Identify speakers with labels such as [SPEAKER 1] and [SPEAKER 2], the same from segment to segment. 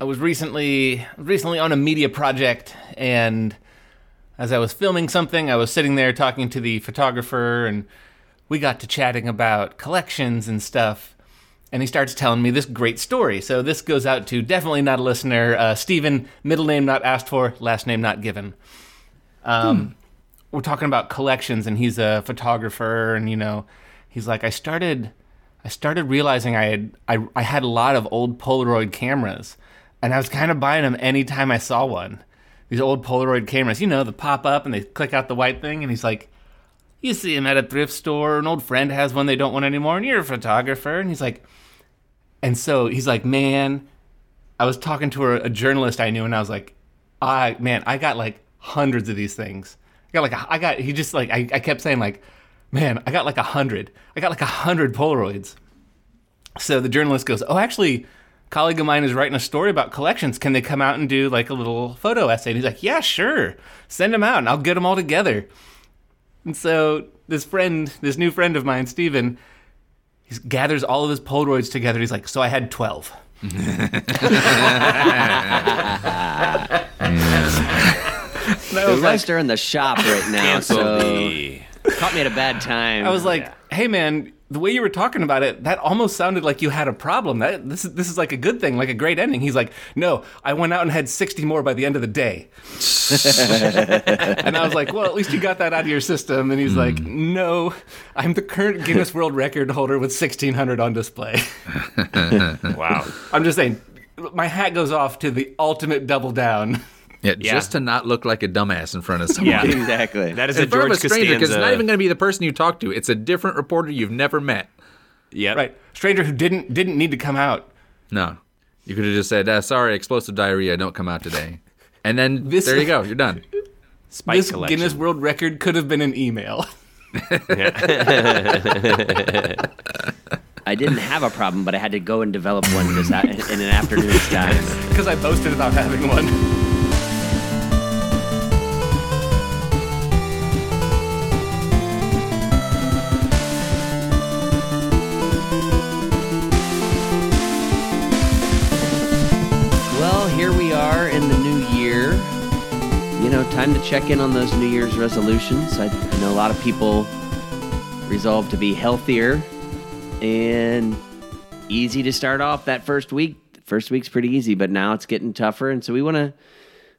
[SPEAKER 1] I was recently recently on a media project, and as I was filming something, I was sitting there talking to the photographer, and we got to chatting about collections and stuff. And he starts telling me this great story. So this goes out to definitely not a listener, uh, Stephen, middle name not asked for, last name not given. Um, We're talking about collections, and he's a photographer, and you know, he's like, I started, I started realizing I had, I, I had a lot of old Polaroid cameras, and I was kind of buying them anytime I saw one. These old Polaroid cameras, you know, the pop up and they click out the white thing, and he's like, you see him at a thrift store, an old friend has one they don't want anymore, and you're a photographer, and he's like, and so he's like, man, I was talking to a, a journalist I knew, and I was like, I man, I got like hundreds of these things. I got like a, I got he just like I, I kept saying like, man, I got like a hundred. I got like a hundred Polaroids. So the journalist goes, oh, actually, colleague of mine is writing a story about collections. Can they come out and do like a little photo essay? And he's like, yeah, sure, send them out, and I'll get them all together. And so this friend, this new friend of mine, Steven, he gathers all of his Polaroids together. He's like, so I had 12. Mm. And I
[SPEAKER 2] The
[SPEAKER 1] like,
[SPEAKER 2] rest are in the shop right now,
[SPEAKER 3] Cancel
[SPEAKER 2] so caught me at a bad time.
[SPEAKER 1] I was like, hey man, the way you were talking about it, that almost sounded like you had a problem. That this is this is like a good thing, like a great ending. He's like, no, I went out and had 60 more by the end of the day. and I was like, well, at least you got that out of your system. And he's hmm. like, no, I'm the current Guinness World Record holder with 1600 on display.
[SPEAKER 3] Wow.
[SPEAKER 1] I'm just saying, my hat goes off to the ultimate double down.
[SPEAKER 4] Yeah,
[SPEAKER 3] Yeah.
[SPEAKER 4] just to not look like a dumbass in front of someone.
[SPEAKER 3] Yeah.
[SPEAKER 2] exactly.
[SPEAKER 3] That is
[SPEAKER 4] in
[SPEAKER 3] a
[SPEAKER 4] front
[SPEAKER 3] George
[SPEAKER 4] of a stranger because it's not even going to be the person you talk to. It's a different reporter you've never met.
[SPEAKER 3] Yeah,
[SPEAKER 1] Right, stranger who didn't didn't need to come out.
[SPEAKER 4] No, you could have just said, uh, "Sorry, explosive diarrhea, don't come out today," and then
[SPEAKER 1] This-
[SPEAKER 4] there you go, you're done.
[SPEAKER 3] Spike
[SPEAKER 1] this
[SPEAKER 3] collection.
[SPEAKER 1] Guinness World Record could have been an email.
[SPEAKER 2] I didn't have a problem, but I had to go and develop one this a- in an afternoon's time.
[SPEAKER 1] Because I boasted about having one.
[SPEAKER 2] Time to check in on those New Year's resolutions. I, know a lot of people resolve to be healthier and easy to start off that first week. First week's pretty easy, but now it's getting tougher, and so we want to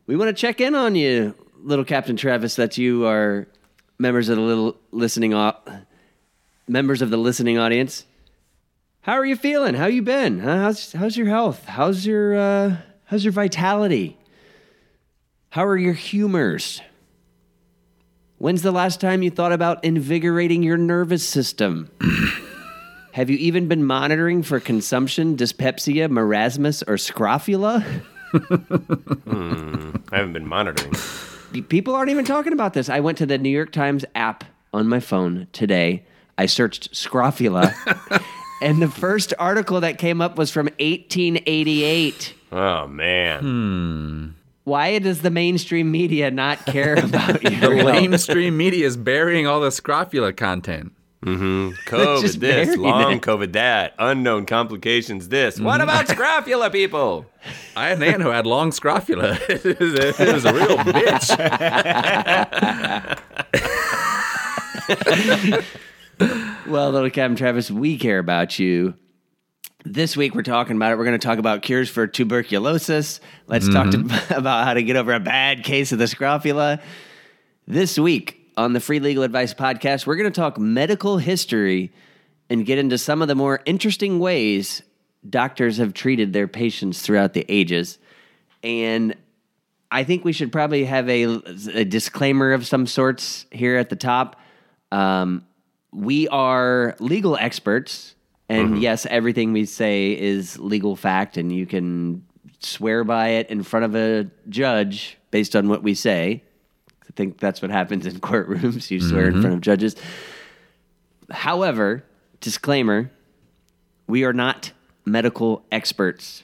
[SPEAKER 2] we want to check in on you, little Captain Travis. That you are members of the little listening au- members of the listening audience. How are you feeling? How you been? How's how's your health? How's your uh, how's your vitality? How are your humors? When's the last time you thought about invigorating your nervous system? Have you even been monitoring for consumption, dyspepsia, marasmus, or scrofula?
[SPEAKER 3] hmm, I haven't been monitoring.
[SPEAKER 2] People aren't even talking about this. I went to the New York Times app on my phone today. I searched scrofula, and the first article that came up was from 1888.
[SPEAKER 3] Oh man.
[SPEAKER 2] Why does the mainstream media not care about you? The
[SPEAKER 4] mainstream media is burying all the scrofula content.
[SPEAKER 3] Mm-hmm.
[SPEAKER 2] COVID
[SPEAKER 3] this, long
[SPEAKER 2] it.
[SPEAKER 3] COVID that, unknown complications this. What mm-hmm. about scrofula people?
[SPEAKER 4] I had an aunt who had long scrofula. it, was a, it was a real bitch.
[SPEAKER 2] Well, little Captain Travis, we care about you. This week we're talking about it. We're going to talk about cures for tuberculosis. Let's talk to, about how to get over a bad case of the scrofula. This week on the Free Legal Advice podcast, we're going to talk medical history and get into some of the more interesting ways doctors have treated their patients throughout the ages. And I think we should probably have a, a disclaimer of some sorts here at the top. Um, we are legal experts, and yes, everything we say is legal fact, and you can swear by it in front of a judge based on what we say. I think that's what happens in courtrooms. You swear in front of judges. However, disclaimer we are not medical experts.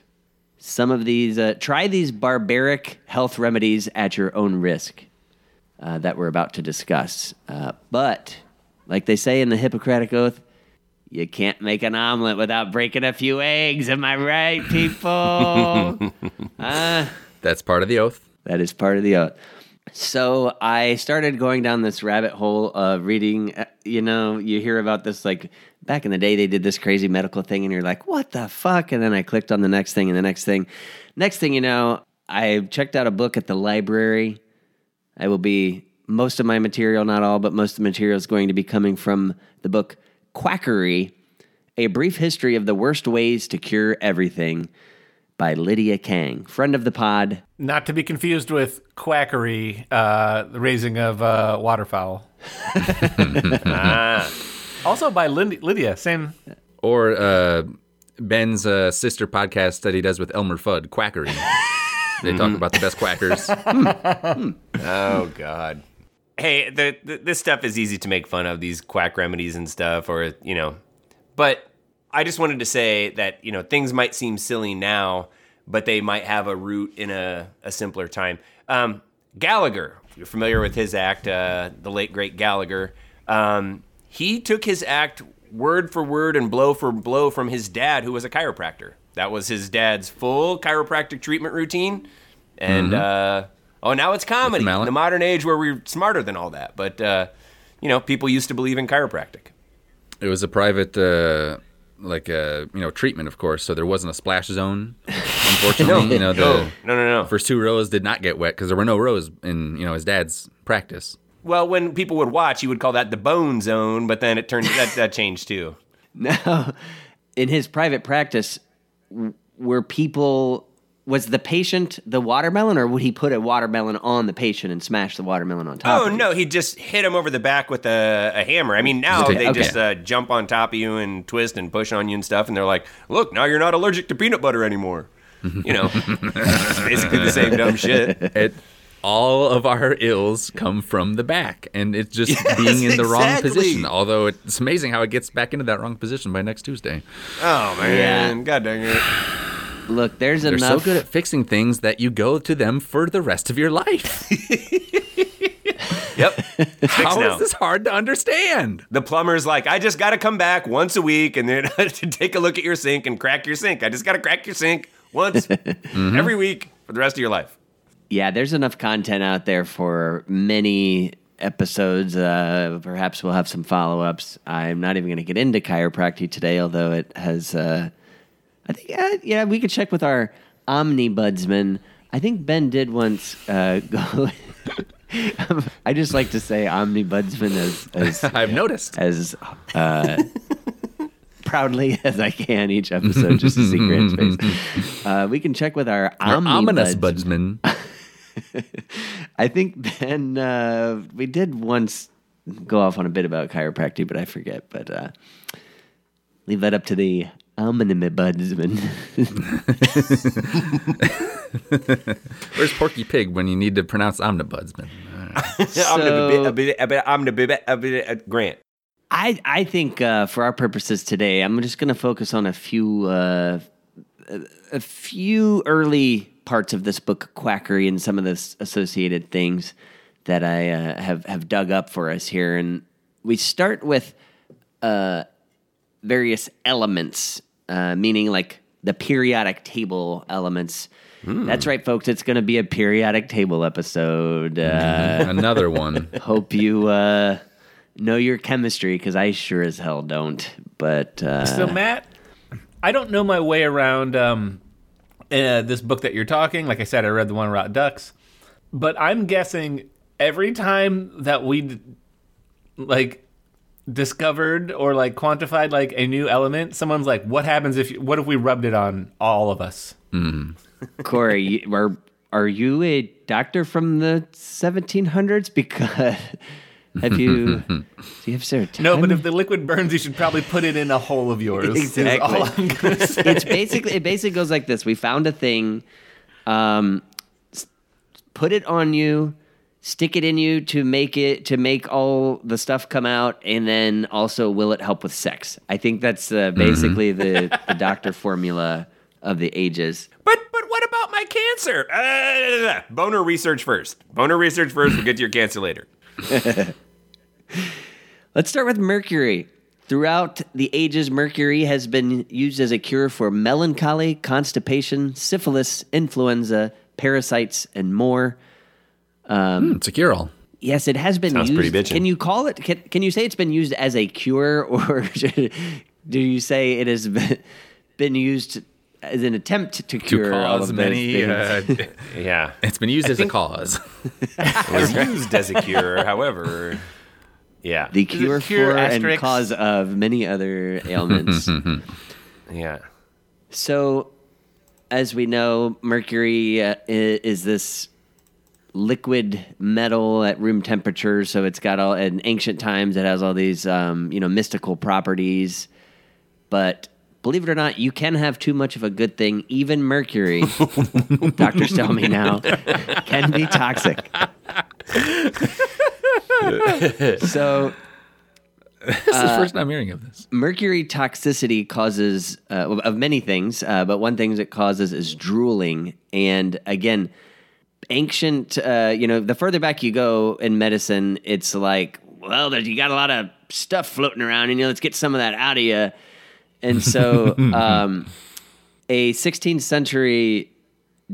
[SPEAKER 2] Some of these, uh, try these barbaric health remedies at your own risk uh, that we're about to discuss. Uh, but, like they say in the Hippocratic Oath, You can't make an omelet without breaking a few eggs. Am I right, people? uh,
[SPEAKER 4] That's part of the oath.
[SPEAKER 2] that is part of the oath. So I started going down this rabbit hole of reading. uh, You know, you hear about this like back in the day, they did this crazy medical thing, and you're like, what the fuck? And then I clicked on the next thing and the next thing. Next thing you know, I checked out a book at the library. I will be most of my material, not all, but most of the material is going to be coming from the book Quackery A Brief History of the Worst Ways to Cure Everything by Lydia Kang, friend of the pod.
[SPEAKER 1] Not to be confused with quackery, uh, the raising of uh, waterfowl. Also by Lindy- Lydia, same.
[SPEAKER 4] Or uh, Ben's uh, sister podcast that he does with Elmer Fudd, Quackery. they talk about the best quackers.
[SPEAKER 3] Oh God. Hey, the, the this stuff is easy to make fun of these quack remedies and stuff, or you know, but I just wanted to say that you know things might seem silly now, but they might have a root in a, a simpler time. Um, Gallagher, if you're familiar with his act, uh, the late great Gallagher. Um, he took his act word for word and blow for blow from his dad, who was a chiropractor. That was his dad's full chiropractic treatment routine, and uh, oh, now it's comedy in the modern age where we're smarter than all that. But uh, you know, people used to believe in chiropractic.
[SPEAKER 4] It was a private, uh, like, uh, you know, treatment, of course. So there wasn't a splash zone. Unfortunately, you know, the
[SPEAKER 3] no, no, no, no.
[SPEAKER 4] first two rows did not get wet because there were no rows in, you know, his dad's practice.
[SPEAKER 3] Well, when people would watch, he would call that the bone zone, but then it turned that that changed too.
[SPEAKER 2] No, in his private practice, w- were people was the patient the watermelon, or would he put a watermelon on the patient and smash the watermelon on top?
[SPEAKER 3] Oh
[SPEAKER 2] of
[SPEAKER 3] no, he just hit him over the back with a, a hammer. I mean, now
[SPEAKER 4] Okay,
[SPEAKER 3] they
[SPEAKER 2] okay.
[SPEAKER 3] just uh, jump on top of you and twist and push on you and stuff, and they're like, "Look, now you're not allergic to peanut butter anymore." You know, it's basically the same dumb shit.
[SPEAKER 4] It, all of our ills come from the back, and it's just being in the wrong position. Although it's amazing how it gets back into that wrong position by next Tuesday.
[SPEAKER 3] Oh man,
[SPEAKER 2] Yeah.
[SPEAKER 3] god dang it!
[SPEAKER 2] Look, there's
[SPEAKER 4] They're
[SPEAKER 2] enough.
[SPEAKER 4] so good at fixing things that you go to them for the rest of your life.
[SPEAKER 3] Yep. Fixed
[SPEAKER 4] How
[SPEAKER 3] now.
[SPEAKER 4] is this hard to understand?
[SPEAKER 3] The plumber's like, I just got to come back once a week and then to take a look at your sink and crack your sink. I just got to crack your sink once
[SPEAKER 4] Mm-hmm.
[SPEAKER 3] every week for the rest of your life.
[SPEAKER 2] yeah, there's enough content out there for many episodes. Uh, perhaps we'll have some follow ups. I'm not even going to get into chiropractic today, although it has. Uh, I think, uh, yeah, we could check with our omnibudsman. I think Ben did once uh, go. I just like to say omnibudsman as as
[SPEAKER 4] I've noticed.
[SPEAKER 2] as uh, proudly as I can each episode, just to see Grant's face. Uh, we can check with our,
[SPEAKER 4] Our ominous budsman.
[SPEAKER 2] I think Ben, uh, we did once go off on a bit about chiropractic, but I forget. But uh, leave that up to the omnibudsman.
[SPEAKER 3] Where's
[SPEAKER 4] Porky Pig when you need to pronounce omnibudsman?
[SPEAKER 3] uh, Grant.
[SPEAKER 2] I I think uh, for our purposes today, I'm just going to focus on a few uh, a, a few early parts of this book, Quackery, and some of the associated things that I uh, have have dug up for us here. And we start with uh, various elements, uh, meaning like the periodic table elements. That's right, folks. It's going to be a periodic table episode. Uh,
[SPEAKER 4] Another one.
[SPEAKER 2] hope you uh, know your chemistry because I sure as hell don't. But uh,
[SPEAKER 1] So Matt, I don't know my way around um, uh, this book that you're talking. Like I said, I read the one about ducks, but I'm guessing every time that we like discovered or like quantified like a new element, someone's like, "What happens if? What if we rubbed it on all of us?"
[SPEAKER 2] Corey, are are you a doctor from the 1700s? Because have you do you have serotonin?
[SPEAKER 1] No, but if the liquid burns, you should probably put it in a hole of yours. is
[SPEAKER 2] Exactly.
[SPEAKER 1] all I'm say.
[SPEAKER 2] it's basically it basically goes like this. We found a thing, um, put it on you, stick it in you to make it to make all the stuff come out, and then also will it help with sex? I think that's uh, basically the the doctor formula of the ages.
[SPEAKER 3] But but what about my cancer? Uh, boner research first. Boner research first. We'll get to your cancer later.
[SPEAKER 2] Let's start with Mercury. Throughout the ages, mercury has been used as a cure for melancholy, constipation, syphilis, influenza, parasites, and more.
[SPEAKER 4] Um, hmm, it's a cure all.
[SPEAKER 2] Yes, it has been
[SPEAKER 3] Sounds
[SPEAKER 2] used.
[SPEAKER 3] pretty bitchin'.
[SPEAKER 2] Can you call it? Can, can you say it's been used as a cure, or do you say it has been, been used as an attempt to
[SPEAKER 4] To
[SPEAKER 2] cure all
[SPEAKER 4] cause
[SPEAKER 2] of
[SPEAKER 4] many. Uh,
[SPEAKER 3] Yeah.
[SPEAKER 4] it's been used as a cause.
[SPEAKER 3] It was used as a cure, however. Yeah.
[SPEAKER 2] the cure,
[SPEAKER 1] cure
[SPEAKER 2] for and cause of many other ailments.
[SPEAKER 3] Hmm, hmm, yeah.
[SPEAKER 2] so, as we know, mercury uh, is this liquid metal at room temperature. So it's got all in ancient times. It has all these um, you know mystical properties, but. Believe it or not, you can have too much of a good thing. Even mercury, doctors tell me now, can be toxic. so
[SPEAKER 4] this is the first I'm hearing of this.
[SPEAKER 2] mercury toxicity causes uh, of many things, uh, but one thing it causes is drooling. And again, ancient, uh, you know, the further back you go in medicine, it's like, well, there's, you got a lot of stuff floating around, and you know, let's get some of that out of you. And so, um, a 16th century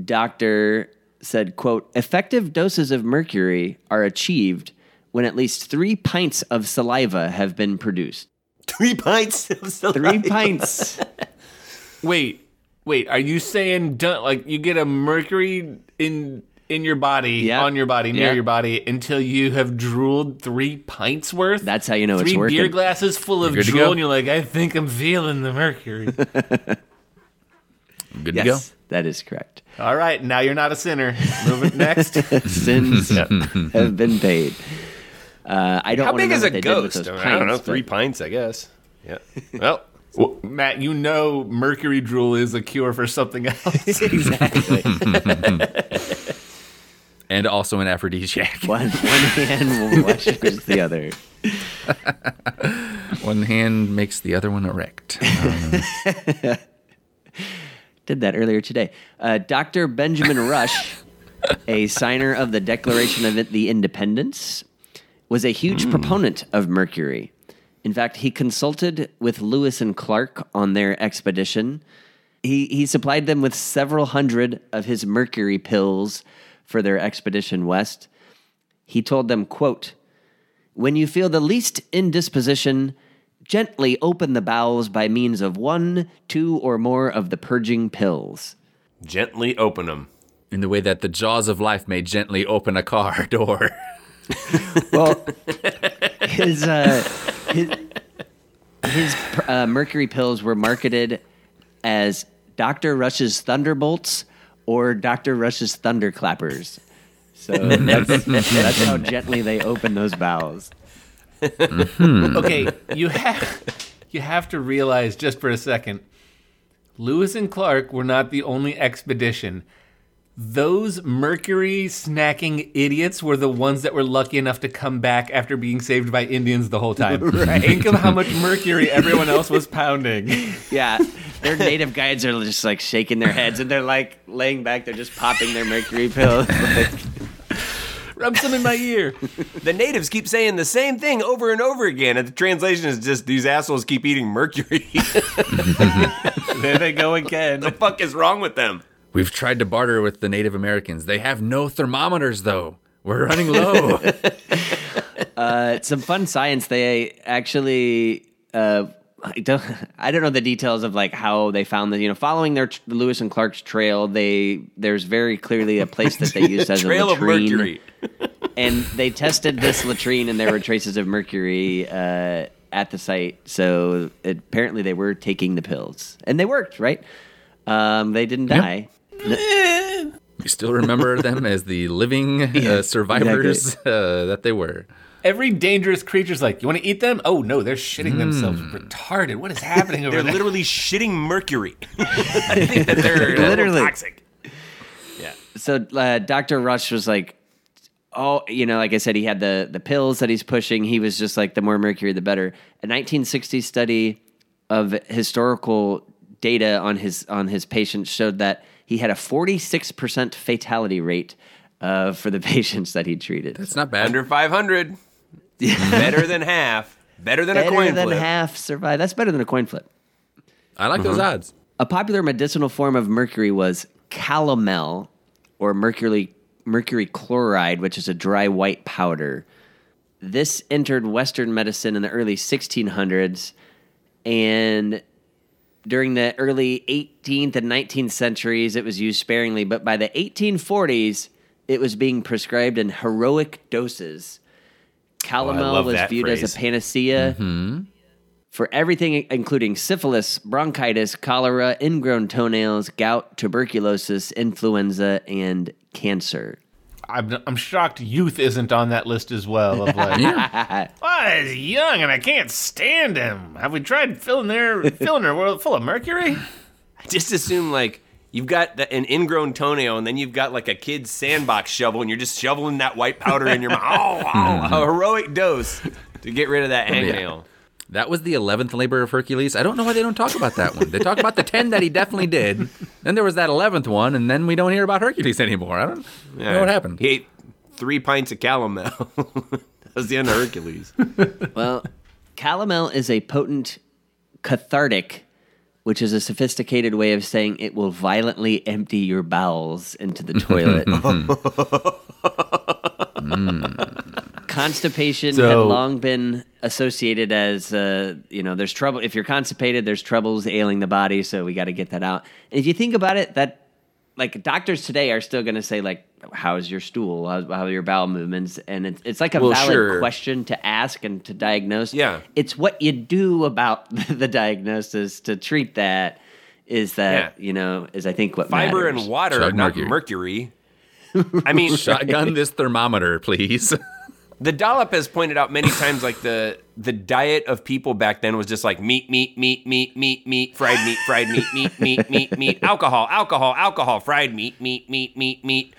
[SPEAKER 2] doctor said, "quote Effective doses of mercury are achieved." When at least three pints of saliva have been produced.
[SPEAKER 3] Three pints of saliva.
[SPEAKER 2] Three pints.
[SPEAKER 1] Wait, wait. Are you saying like you get a mercury in in your body,
[SPEAKER 2] Yeah.
[SPEAKER 1] on your body, near
[SPEAKER 2] Yeah.
[SPEAKER 1] your body, until you have drooled three pints worth?
[SPEAKER 2] That's how you know it's working.
[SPEAKER 1] three beer glasses full of
[SPEAKER 4] Good to
[SPEAKER 1] drool, and you're like, I think I'm feeling the mercury.
[SPEAKER 4] Good to go.
[SPEAKER 2] That is correct.
[SPEAKER 1] All right, now you're not a sinner. Moving next.
[SPEAKER 2] Sins have been paid. Uh, I don't.
[SPEAKER 3] How big is
[SPEAKER 2] what
[SPEAKER 3] a
[SPEAKER 2] they did with
[SPEAKER 3] ghost? I don't know. Three
[SPEAKER 2] but-
[SPEAKER 3] pints, I guess. Yeah. Well,
[SPEAKER 1] Well, Matt, you know mercury drool is a cure for something else.
[SPEAKER 2] exactly.
[SPEAKER 4] And also an aphrodisiac.
[SPEAKER 2] one one hand washes the other.
[SPEAKER 4] One hand makes the other one erect. Um,
[SPEAKER 2] Did that earlier today. Uh, Dr. Benjamin Rush, a signer of the Declaration of the Independence, was a huge proponent of mercury. In fact, he consulted with Lewis and Clark on their expedition. He, he supplied them with several hundred of his mercury pills for their expedition west. He told them, quote, when you feel the least indisposition, gently open the bowels by means of one, two, or more of the purging pills.
[SPEAKER 3] gently open them.
[SPEAKER 4] in the way that the jaws of life may gently open a car door.
[SPEAKER 2] Well, his uh, his, his uh, mercury pills were marketed as Dr. Rush's Thunderbolts or Dr. Rush's Thunderclappers. So that's, that's how gently they open those bowels. Mm-hmm.
[SPEAKER 1] okay, you have you have to realize just for a second, Lewis and Clark were not the only expedition. Those mercury snacking idiots were the ones that were lucky enough to come back after being saved by Indians the whole time. right. Think of how much mercury everyone else was pounding.
[SPEAKER 2] Yeah, their native guides are just like shaking their heads and they're like laying back. They're just popping their mercury pills. Like,
[SPEAKER 1] Rub some in my ear.
[SPEAKER 3] The natives keep saying the same thing over and over again, and the translation is just these assholes keep eating mercury.
[SPEAKER 1] there they go again.
[SPEAKER 3] What the fuck is wrong with them?
[SPEAKER 4] We've tried to barter with the Native Americans. They have no thermometers, though. We're running low.
[SPEAKER 2] uh, some fun science. They actually. Uh, I don't. I don't know the details of like how they found the. You know, following their Lewis and Clark's trail, they there's very clearly a place that they used as a
[SPEAKER 3] of
[SPEAKER 2] latrine.
[SPEAKER 3] mercury.
[SPEAKER 2] and they tested this latrine, and there were traces of mercury uh, at the site. So it, apparently, they were taking the pills, and they worked. Right? Um, they didn't die.
[SPEAKER 4] We still remember them as the living uh, survivors uh, that they were.
[SPEAKER 1] Every dangerous creature's like, you want to eat them? Oh no, they're shitting themselves. Retarded. What is happening over
[SPEAKER 3] They're
[SPEAKER 1] there?
[SPEAKER 3] literally shitting mercury. I think that they're literally
[SPEAKER 2] Literally.
[SPEAKER 3] toxic. Yeah.
[SPEAKER 2] so uh, Dr. Rush was like, oh, you know, like I said, he had the the pills that he's pushing. He was just like, the more mercury, the better. A 1960 study of historical data on his on his patients showed that he had a 46 percent fatality rate uh, for the patients that he treated.
[SPEAKER 4] That's not bad.
[SPEAKER 3] Under 500. Better than half. Better than a coin flip.
[SPEAKER 2] better than half survive. That's better than a coin flip.
[SPEAKER 4] I like those odds.
[SPEAKER 2] A popular medicinal form of mercury was calomel, or mercury mercury chloride, which is a dry white powder. This entered Western medicine in the early 1600s, and during the early 18th and 19th centuries, it was used sparingly. But by the 1840s, it was being prescribed in heroic doses. Calomel
[SPEAKER 3] love
[SPEAKER 2] was viewed as a panacea for everything, including syphilis, bronchitis, cholera, ingrown toenails, gout, tuberculosis, influenza, and cancer.
[SPEAKER 1] I'm, I'm shocked youth isn't on that list as well. Of like, yeah. well, he's young and I can't stand him. Have we tried filling their filling their world full of mercury?
[SPEAKER 3] I just assume like you've got the, an ingrown toenail and then you've got like a kid's sandbox shovel and you're just shoveling that white powder in your mouth. Oh, oh, a heroic dose to get rid of that hangnail.
[SPEAKER 4] That was the 11th labor of Hercules. I don't know why they don't talk about that one. They talk about the 10 that he definitely did. Then there was that 11th one, and then we don't hear about Hercules anymore. I don't know what happened.
[SPEAKER 3] He ate three pints of calomel. that was the end of Hercules.
[SPEAKER 2] Well, calomel is a potent cathartic, which is a sophisticated way of saying it will violently empty your bowels into the toilet. Mm. Mm. Constipation had long been associated as, uh, you know, there's trouble. If you're constipated, there's troubles ailing the body, so we got to get that out. And if you think about it, that, like, doctors today are still going to say, like, how's your stool? How, how are your bowel movements? And it's, it's like a
[SPEAKER 4] Well,
[SPEAKER 2] valid
[SPEAKER 4] sure.
[SPEAKER 2] question to ask and to diagnose.
[SPEAKER 3] Yeah.
[SPEAKER 2] It's what you do about the diagnosis to treat that is that,
[SPEAKER 3] Yeah.
[SPEAKER 2] you know, is I think what
[SPEAKER 3] Fiber
[SPEAKER 2] matters.
[SPEAKER 3] and water,
[SPEAKER 4] Chug
[SPEAKER 3] not
[SPEAKER 4] mercury.
[SPEAKER 3] mercury. I mean,
[SPEAKER 4] Shotgun this thermometer, please.
[SPEAKER 3] the dollop has pointed out many times like the the diet of people back then was just like meat meat meat meat meat meat fried meat fried meat meat meat meat meat alcohol alcohol alcohol fried meat meat meat meat meat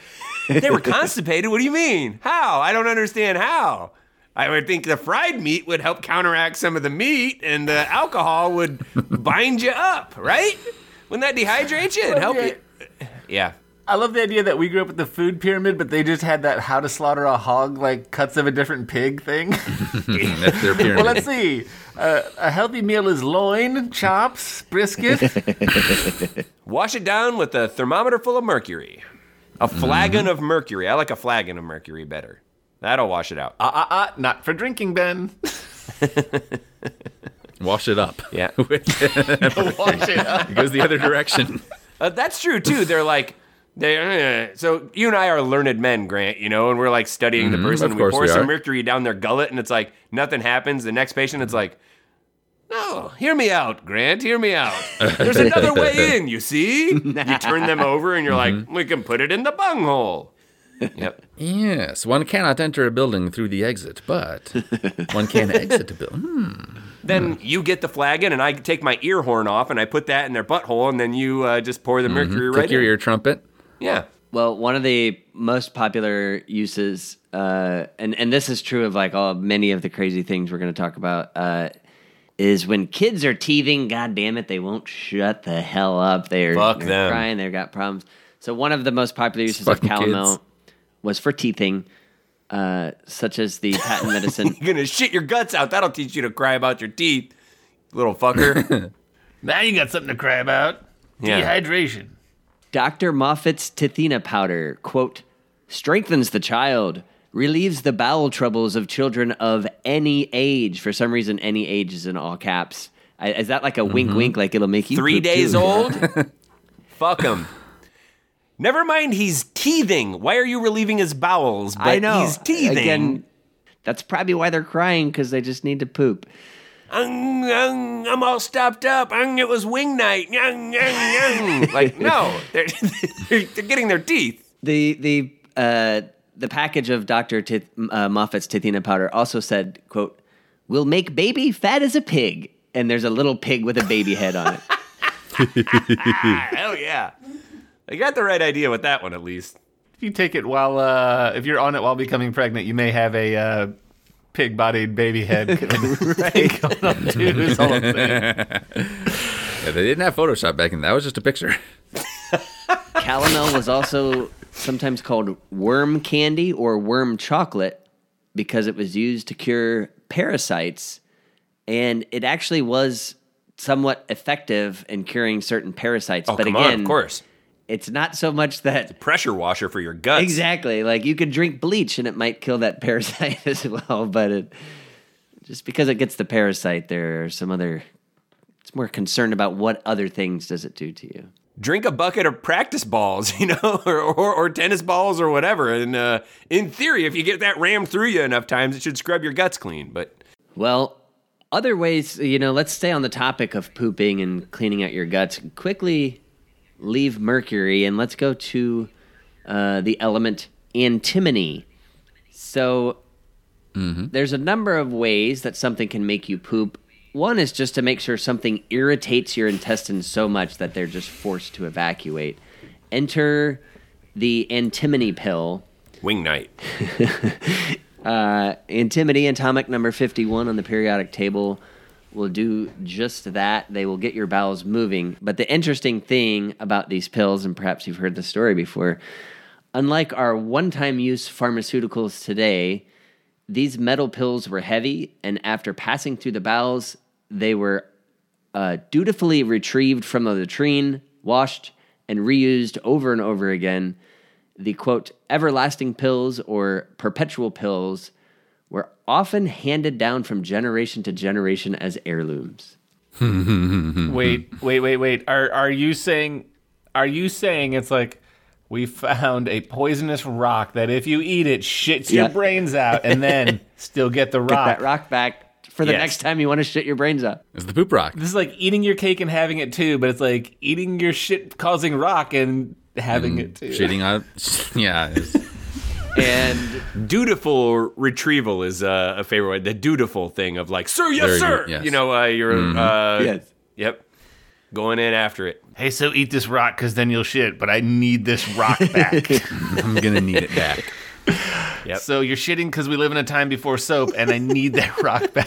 [SPEAKER 3] they were constipated what do you mean how i don't understand how i would think the fried meat would help counteract some of the meat and the alcohol would bind you up right wouldn't that dehydrate you and help you yeah
[SPEAKER 1] I love the idea that we grew up with the food pyramid, but they just had that how to slaughter a hog, like cuts of a different pig thing.
[SPEAKER 4] That's their pyramid.
[SPEAKER 1] well, let's see. Uh, a healthy meal is loin, chops, brisket.
[SPEAKER 3] Wash it down with a thermometer full of mercury. A flagon of mercury. I like a flagon of mercury better. That'll wash it out.
[SPEAKER 1] Ah, ah, ah, not for drinking, Ben.
[SPEAKER 4] Wash it up.
[SPEAKER 3] Yeah.
[SPEAKER 1] Wash it up.
[SPEAKER 4] It goes the other direction.
[SPEAKER 3] Uh, that's true too. They're like, they. Uh, so you and I are learned men, Grant. You know, and we're like studying the person. we pour
[SPEAKER 4] we
[SPEAKER 3] some mercury down their gullet, and it's like nothing happens. The next patient, it's like, no, hear me out, Grant. Hear me out. There's another way in. You see? You turn them over, and you're like, we can put it in the bunghole. Yep.
[SPEAKER 4] Yes, one cannot enter a building through the exit, but one can exit a building. Hmm.
[SPEAKER 3] Then you get the flagon, and I take my ear horn off, and I put that in their butthole, and then you uh, just pour the mercury right
[SPEAKER 4] Click your ear trumpet.
[SPEAKER 3] Yeah.
[SPEAKER 2] Well, one of the most popular uses, uh, and and this is true of like all many of the crazy things we're going to talk about, uh, is when kids are teething. God damn it, they won't shut the hell up. They're,
[SPEAKER 3] Fuck
[SPEAKER 2] they're
[SPEAKER 3] them.
[SPEAKER 2] crying. They've got problems. So one of the most popular uses of calomel
[SPEAKER 4] kids.
[SPEAKER 2] was for teething, uh, such as the patent medicine.
[SPEAKER 3] You're gonna shit your guts out. That'll teach you to cry about your teeth, little fucker.
[SPEAKER 1] Now you got something to cry about.
[SPEAKER 3] Yeah.
[SPEAKER 1] Dehydration.
[SPEAKER 2] Dr. Moffett's Teethina powder, quote, strengthens the child, relieves the bowel troubles of children of any age. For some reason, any age is in all caps. I, is that like a wink mm-hmm. wink, like it'll make you
[SPEAKER 3] Three days
[SPEAKER 2] too?
[SPEAKER 3] old? Fuck him. Never mind, he's teething. Why are you relieving his bowels? But
[SPEAKER 2] I know.
[SPEAKER 3] He's teething.
[SPEAKER 2] Again, that's probably why they're crying because they just need to poop.
[SPEAKER 3] "Ung, ung, I'm all stopped up. Ung, it was wing night. Ung, ung, ung." like, no, they're, they're, they're getting their teeth.
[SPEAKER 2] The the uh, the package of Dr. Tith, uh, Moffett's Teethina powder also said, quote, We'll make baby fat as a pig. And there's a little pig with a baby head on it.
[SPEAKER 3] Hell yeah. I got the right idea with that one, at least.
[SPEAKER 1] If you take it while, uh, if you're on it while becoming pregnant, you may have a uh, pig-bodied baby head right. going up to this whole thing.
[SPEAKER 4] Yeah, they didn't have Photoshop back then. That was just a picture.
[SPEAKER 2] Calomel was also sometimes called worm candy or worm chocolate because it was used to cure parasites and it actually was somewhat effective in curing certain parasites.
[SPEAKER 3] Oh,
[SPEAKER 2] but
[SPEAKER 3] come
[SPEAKER 2] again,
[SPEAKER 3] on, of course.
[SPEAKER 2] It's not so much that
[SPEAKER 3] Pressure washer for your guts.
[SPEAKER 2] exactly like you could drink bleach and it might kill that parasite as well. But it just because it gets the parasite, there are some other. It's more concerned about what other things does it do to you.
[SPEAKER 3] Drink a bucket of practice balls, you know, or, or, or tennis balls or whatever. And uh, in theory, if you get that rammed through you enough times, it should scrub your guts clean. But
[SPEAKER 2] Well, other ways, you know, let's stay on the topic of pooping and cleaning out your guts. Quickly leave mercury and let's go to uh, the element antimony. So there's a number of ways that something can make you poop. One is just to make sure something irritates your intestines so much that they're just forced to evacuate. Enter the antimony pill.
[SPEAKER 3] wing night.
[SPEAKER 2] Uh, antimony, atomic number 51 on the periodic table, will do just that. They will get your bowels moving. But the interesting thing about these pills, and perhaps you've heard the story before, unlike our one time use pharmaceuticals today, these metal pills were heavy, and after passing through the bowels, they were uh, dutifully retrieved from the latrine, washed, and reused over and over again. The quote, everlasting pills or perpetual pills were often handed down from generation to generation as heirlooms.
[SPEAKER 1] Wait, wait, wait, wait. Are are you saying are you saying it's like we found a poisonous rock that if you eat it shits your brains out and then still get the
[SPEAKER 2] Get
[SPEAKER 1] rock.
[SPEAKER 2] that rock back for the
[SPEAKER 3] Yes.
[SPEAKER 2] next time you want to shit your brains out.
[SPEAKER 4] It's the poop rock.
[SPEAKER 1] This is like eating your cake and having it too, but it's like eating your shit causing rock and having mm. it too.
[SPEAKER 4] Shitting out. Yeah. It's-
[SPEAKER 2] And
[SPEAKER 3] Dutiful retrieval is uh, a favorite word. The dutiful thing of like, sir, yes,
[SPEAKER 4] Very
[SPEAKER 3] sir.
[SPEAKER 4] good, yes.
[SPEAKER 3] You know, uh, you're, uh,
[SPEAKER 2] Yes.
[SPEAKER 3] yep, going in after it.
[SPEAKER 1] Hey, so eat this rock because then you'll shit, but I need this rock back.
[SPEAKER 4] I'm gonna need it back.
[SPEAKER 1] so you're shitting because we live in a time before soap, and I need that rock back.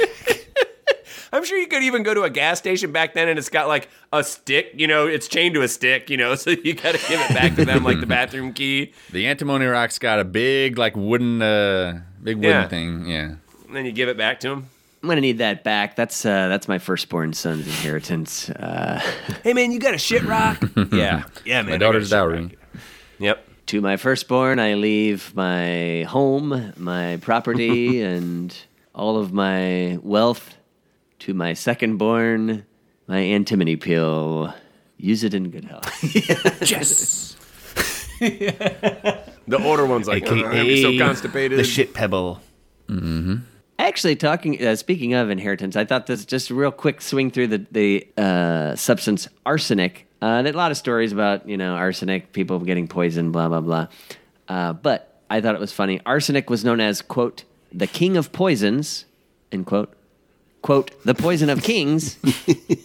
[SPEAKER 3] I'm sure you could even go to a gas station back then and it's got like a stick, you know, it's chained to a stick, you know, so you got to give it back to them like the bathroom key.
[SPEAKER 4] The antimony rock's got a big, like wooden, uh, big wooden
[SPEAKER 3] Yeah.
[SPEAKER 4] thing. Yeah.
[SPEAKER 3] And then you give it back to them.
[SPEAKER 2] I'm gonna need that back. That's uh, that's my firstborn son's inheritance. Uh,
[SPEAKER 3] Hey, man, you got a shit rock? yeah. Yeah, man.
[SPEAKER 4] My daughter's dowry.
[SPEAKER 3] Yep.
[SPEAKER 2] to my firstborn, I leave my home, my property, and all of my wealth. To my secondborn, my antimony pill. Use it in good health.
[SPEAKER 3] Yes. the older one's like, "Oh, I'm gonna be so constipated.
[SPEAKER 1] The shit pebble.
[SPEAKER 2] Actually, talking uh, speaking of inheritance, I thought this just a real quick swing through the the uh, substance arsenic. Uh, there a lot of stories about you know arsenic, people getting poisoned, blah blah blah. Uh, but I thought it was funny. Arsenic was known as quote the king of poisons, end quote. Quote the poison of kings,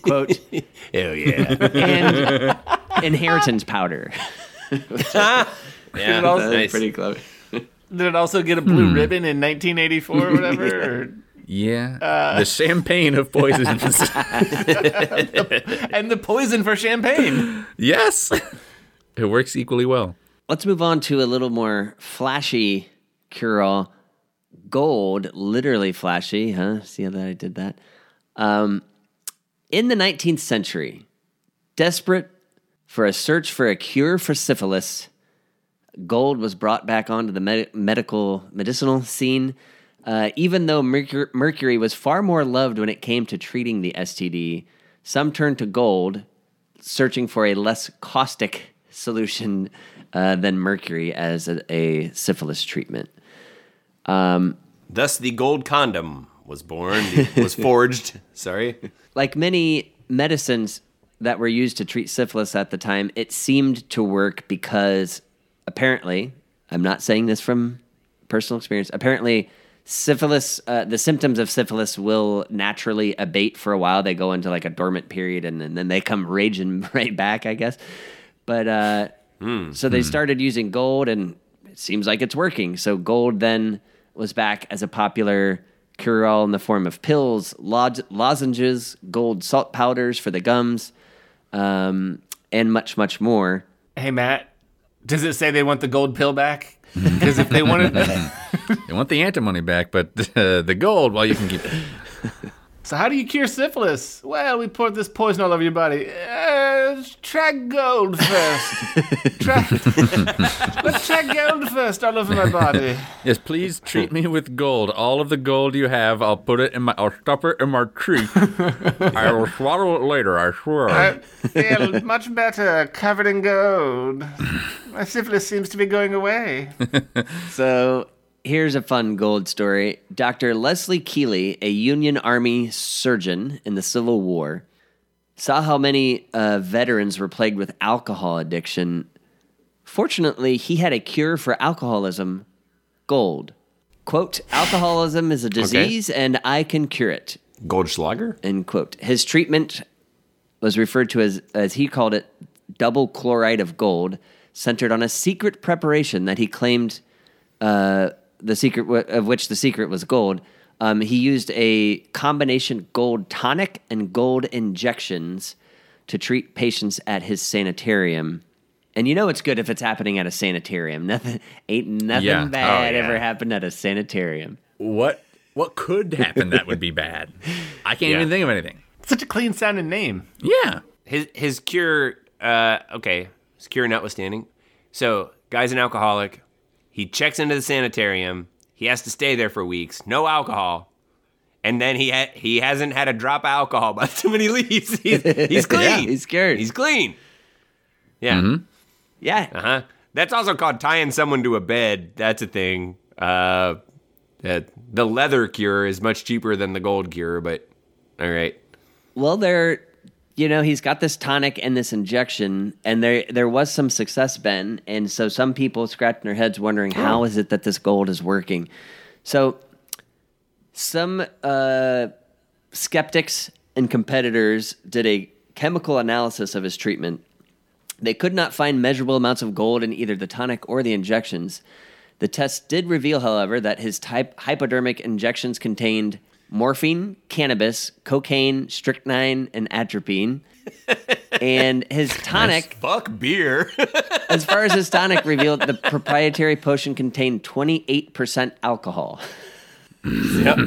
[SPEAKER 2] quote
[SPEAKER 3] Hell yeah.
[SPEAKER 2] and inheritance powder.
[SPEAKER 3] yeah.
[SPEAKER 1] also-
[SPEAKER 3] nice.
[SPEAKER 2] Pretty clever.
[SPEAKER 1] Did it also get a blue hmm. ribbon in 1984 or whatever? Or-
[SPEAKER 4] Yeah. Uh, the champagne of poisons.
[SPEAKER 1] and the poison for champagne.
[SPEAKER 4] yes. It works equally well.
[SPEAKER 2] Let's move on to a little more flashy cure all. Gold, literally flashy, huh? See how that I did that? Um, in the 19th century, desperate for a search for a cure for syphilis, gold was brought back onto the med- medical medicinal scene. Uh, even though mercur- mercury was far more loved when it came to treating the STD, some turned to gold, searching for a less caustic solution uh, than mercury as a, a syphilis treatment.
[SPEAKER 3] Thus, the gold condom was born, was forged. Sorry.
[SPEAKER 2] like many medicines that were used to treat syphilis at the time, it seemed to work because apparently, I'm not saying this from personal experience, apparently, syphilis, uh, the symptoms of syphilis will naturally abate for a while. They go into like a dormant period and, and then they come raging right back, I guess. But uh, so they started using gold and it seems like it's working. So gold then was back as a popular cure all in the form of pills, lo- lozenges, gold salt powders for the gums, um, and much, much more.
[SPEAKER 1] Hey, Matt, does it say they want the gold pill back? Because if they wanted.
[SPEAKER 4] They want the antimony back, but uh, the gold, well, you can keep it.
[SPEAKER 1] So how do you cure syphilis? Well, we poured this poison all over your body. Uh, try gold first. try, let's try gold first all over my body.
[SPEAKER 4] Yes, please treat me with gold. All of the gold you have, I'll put it in my. I'll stuff it in my cheek. I will swallow it later. I swear.
[SPEAKER 1] I feel much better, covered in gold. My syphilis seems to be going away.
[SPEAKER 2] So here's a fun gold story. Dr. Leslie Keeley, a Union Army surgeon in the Civil War, saw how many uh, veterans were plagued with alcohol addiction. Fortunately, he had a cure for alcoholism gold. Quote, alcoholism is a disease and I can cure it.
[SPEAKER 3] Goldschlager?
[SPEAKER 2] End quote. His treatment was referred to as, as he called it, double chloride of gold, centered on a secret preparation that he claimed uh, the secret w- of which the secret was gold. Um, he used a combination gold tonic and gold injections to treat patients at his sanitarium. And you know it's good if it's happening at a sanitarium. Nothing ain't nothing
[SPEAKER 4] Yeah. Oh,
[SPEAKER 2] bad
[SPEAKER 3] yeah.
[SPEAKER 2] ever happened at a sanitarium.
[SPEAKER 4] what? What could happen that would be bad? I can't
[SPEAKER 3] Yeah.
[SPEAKER 4] even think of anything.
[SPEAKER 1] Such a clean sounding name.
[SPEAKER 4] Yeah.
[SPEAKER 3] His his cure, uh, okay, his cure notwithstanding. So, guy's an alcoholic. He checks into the sanitarium. He has to stay there for weeks. No alcohol. And then he ha- he hasn't had a drop of alcohol by the time he leaves. He's, he's clean.
[SPEAKER 2] Yeah, he's cured.
[SPEAKER 3] He's clean. Yeah.
[SPEAKER 4] Mm-hmm.
[SPEAKER 2] Yeah.
[SPEAKER 3] Uh huh. That's also called tying someone to a bed. That's a thing. Uh, that the leather cure is much cheaper than the gold cure, but all right.
[SPEAKER 2] Well, there, you know, he's got this tonic and this injection, and there there was some success, Ben, and so some people scratching their heads wondering how is it that this gold is working. So, some uh, skeptics and competitors did a chemical analysis of his treatment. They could not find measurable amounts of gold in either the tonic or the injections. The test did reveal, however, that his type hypodermic injections contained morphine, cannabis, cocaine, strychnine, and atropine. and his tonic,
[SPEAKER 3] Fuck beer.
[SPEAKER 2] as far as his tonic revealed, the proprietary potion contained 28% alcohol.
[SPEAKER 3] yep.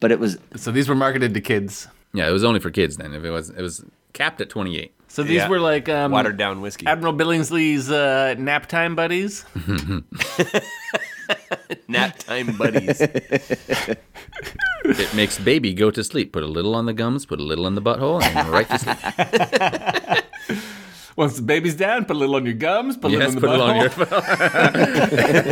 [SPEAKER 2] But it was
[SPEAKER 1] So these were marketed to kids.
[SPEAKER 4] Yeah, it was only for kids then. If it was, it was capped at 28.
[SPEAKER 1] So these
[SPEAKER 3] Yeah.
[SPEAKER 1] were like um,
[SPEAKER 3] Watered down whiskey.
[SPEAKER 1] Admiral Billingsley's uh, nap time buddies.
[SPEAKER 3] Nap time buddies.
[SPEAKER 4] It makes baby go to sleep. Put a little on the gums, put a little in the butthole, and right to sleep.
[SPEAKER 1] Once the baby's down, put a little on your gums, put a
[SPEAKER 4] yes,
[SPEAKER 1] little
[SPEAKER 4] put
[SPEAKER 1] in
[SPEAKER 4] it
[SPEAKER 1] the
[SPEAKER 4] on
[SPEAKER 1] butthole.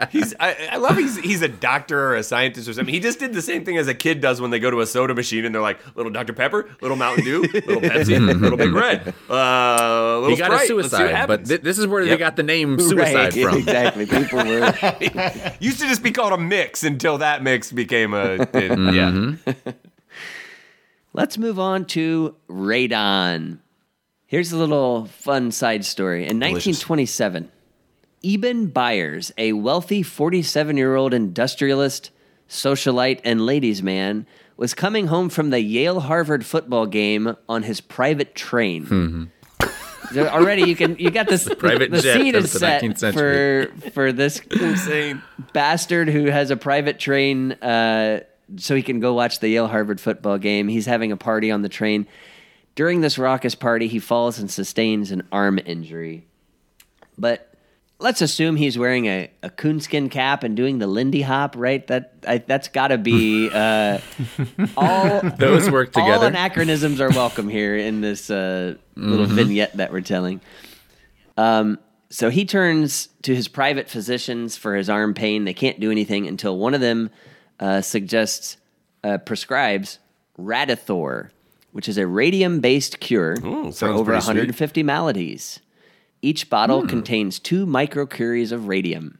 [SPEAKER 4] your.
[SPEAKER 3] He's I, I love he's he's a doctor or a scientist or something. He just did the same thing as a kid does when they go to a soda machine and they're like little Dr Pepper, little Mountain Dew, little Pepsi, little Big Red, uh, little
[SPEAKER 4] He got a
[SPEAKER 3] Sprite. Let's see what
[SPEAKER 4] suicide, but th- this is where they got the name suicide
[SPEAKER 2] Right,
[SPEAKER 4] from.
[SPEAKER 2] Exactly. People were.
[SPEAKER 3] Used to just be called a mix until that mix became a it-
[SPEAKER 4] Mm-hmm.
[SPEAKER 3] yeah.
[SPEAKER 2] Let's move on to radon. Here's a little fun side story. In 1927, Eben Byers, a wealthy 47 year old industrialist, socialite, and ladies' man, was coming home from the Yale Harvard football game on his private train. So already you can you got this
[SPEAKER 4] private
[SPEAKER 2] the
[SPEAKER 4] jet
[SPEAKER 2] scene
[SPEAKER 4] of
[SPEAKER 2] is
[SPEAKER 4] the
[SPEAKER 2] set
[SPEAKER 4] 19th century.
[SPEAKER 2] for for this
[SPEAKER 3] Insane.
[SPEAKER 2] bastard who has a private train uh, so he can go watch the Yale Harvard football game. He's having a party on the train. During this raucous party, he falls and sustains an arm injury. But let's assume he's wearing a, a coonskin cap and doing the Lindy Hop, right? That I, that's got to be uh, all.
[SPEAKER 4] Those work together.
[SPEAKER 2] All
[SPEAKER 4] together.
[SPEAKER 2] anachronisms are welcome here in this uh, little vignette that we're telling. Um, so he turns to his private physicians for his arm pain. They can't do anything until one of them uh, suggests, uh, prescribes Radithor, which is a radium based cure for over
[SPEAKER 3] pretty sweet.
[SPEAKER 2] 150 maladies. Each bottle contains two microcuries of radium.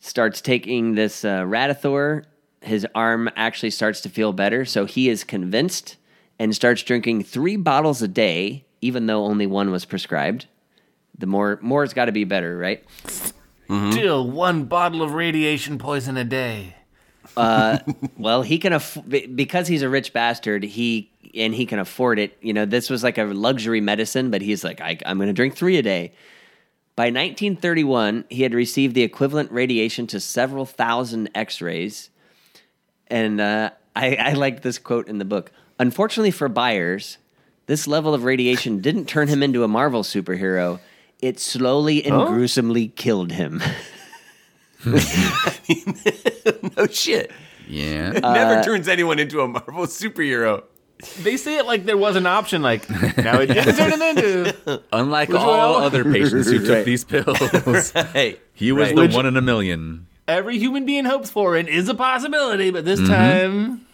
[SPEAKER 2] Starts taking this uh, Radithor. His arm actually starts to feel better, so he is convinced and starts drinking three bottles a day, even though only one was prescribed. The more more's got to be better, right?
[SPEAKER 1] Still one bottle of radiation poison a day.
[SPEAKER 2] Well, he can aff- because he's a rich bastard. He and he can afford it. You know, this was like a luxury medicine, but he's like, I, I'm going to drink three a day. By 1931, he had received the equivalent radiation to several thousand X-rays, and uh, I, I like this quote in the book. Unfortunately for Byers, this level of radiation didn't turn him into a Marvel superhero. It slowly and gruesomely killed him.
[SPEAKER 3] no shit.
[SPEAKER 4] Yeah.
[SPEAKER 3] It never turns anyone into a Marvel superhero.
[SPEAKER 1] They say it like there was an option, like now it didn't turn him into.
[SPEAKER 4] Unlike
[SPEAKER 1] Which
[SPEAKER 4] all
[SPEAKER 1] one?
[SPEAKER 4] other patients who took
[SPEAKER 2] Right.
[SPEAKER 4] these pills,
[SPEAKER 3] Hey,
[SPEAKER 4] he was
[SPEAKER 3] Right.
[SPEAKER 4] the
[SPEAKER 1] Which-
[SPEAKER 4] one in a million.
[SPEAKER 1] Every human being hopes for and is a possibility, but this
[SPEAKER 4] Mm-hmm.
[SPEAKER 1] time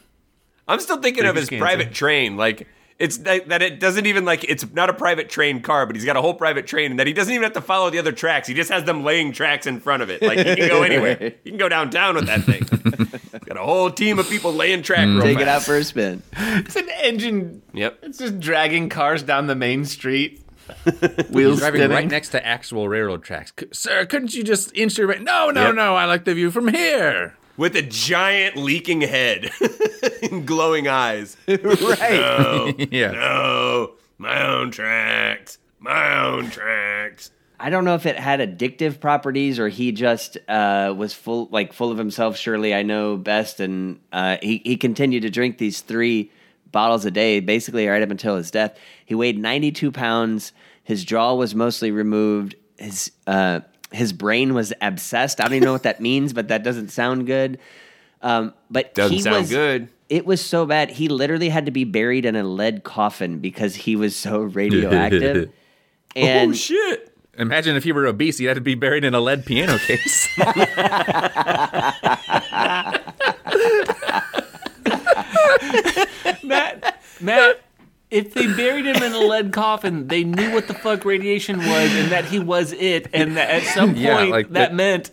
[SPEAKER 3] I'm still thinking of
[SPEAKER 1] Previous
[SPEAKER 3] his
[SPEAKER 1] cancer.
[SPEAKER 3] private train. Like it's that, that it doesn't even like it's not a private train car, but he's got a whole private train, and that he doesn't even have to follow the other tracks. He just has them laying tracks in front of it. Like he can go anywhere. He can go downtown with that thing. He's got a whole team of people laying track.
[SPEAKER 4] Mm.
[SPEAKER 3] real
[SPEAKER 2] Take it out for a spin.
[SPEAKER 1] it's an engine.
[SPEAKER 3] Yep.
[SPEAKER 1] It's just dragging cars down the main street. Wheels
[SPEAKER 4] Driving
[SPEAKER 1] spinning.
[SPEAKER 4] right next to actual railroad tracks. C- Sir, couldn't you just inch your way? No, no,
[SPEAKER 3] Yep.
[SPEAKER 4] no. I like the view from here.
[SPEAKER 3] With a giant leaking head and glowing eyes.
[SPEAKER 2] right.
[SPEAKER 3] No,
[SPEAKER 4] yeah.
[SPEAKER 3] no, my own tracks, my own tracks.
[SPEAKER 2] I don't know if it had addictive properties or he just uh, was full, like full of himself. Surely I know best, and uh, he he continued to drink these three bottles a day, basically right up until his death. He weighed ninety two pounds. His jaw was mostly removed. His uh, his brain was obsessed. I don't even know what that means, but that doesn't sound good. Um, but
[SPEAKER 3] Doesn't
[SPEAKER 2] he
[SPEAKER 3] sound
[SPEAKER 2] was,
[SPEAKER 3] good.
[SPEAKER 2] It was so bad. He literally had to be buried in a lead coffin because he was so radioactive. and
[SPEAKER 3] oh shit!
[SPEAKER 4] Imagine if you were obese, you'd have to be buried in a lead piano case.
[SPEAKER 1] Matt, Matt, if they buried him in a lead coffin, they knew what the fuck radiation was and that he was it, and that at some point
[SPEAKER 4] Yeah, like
[SPEAKER 1] that
[SPEAKER 4] that-
[SPEAKER 1] meant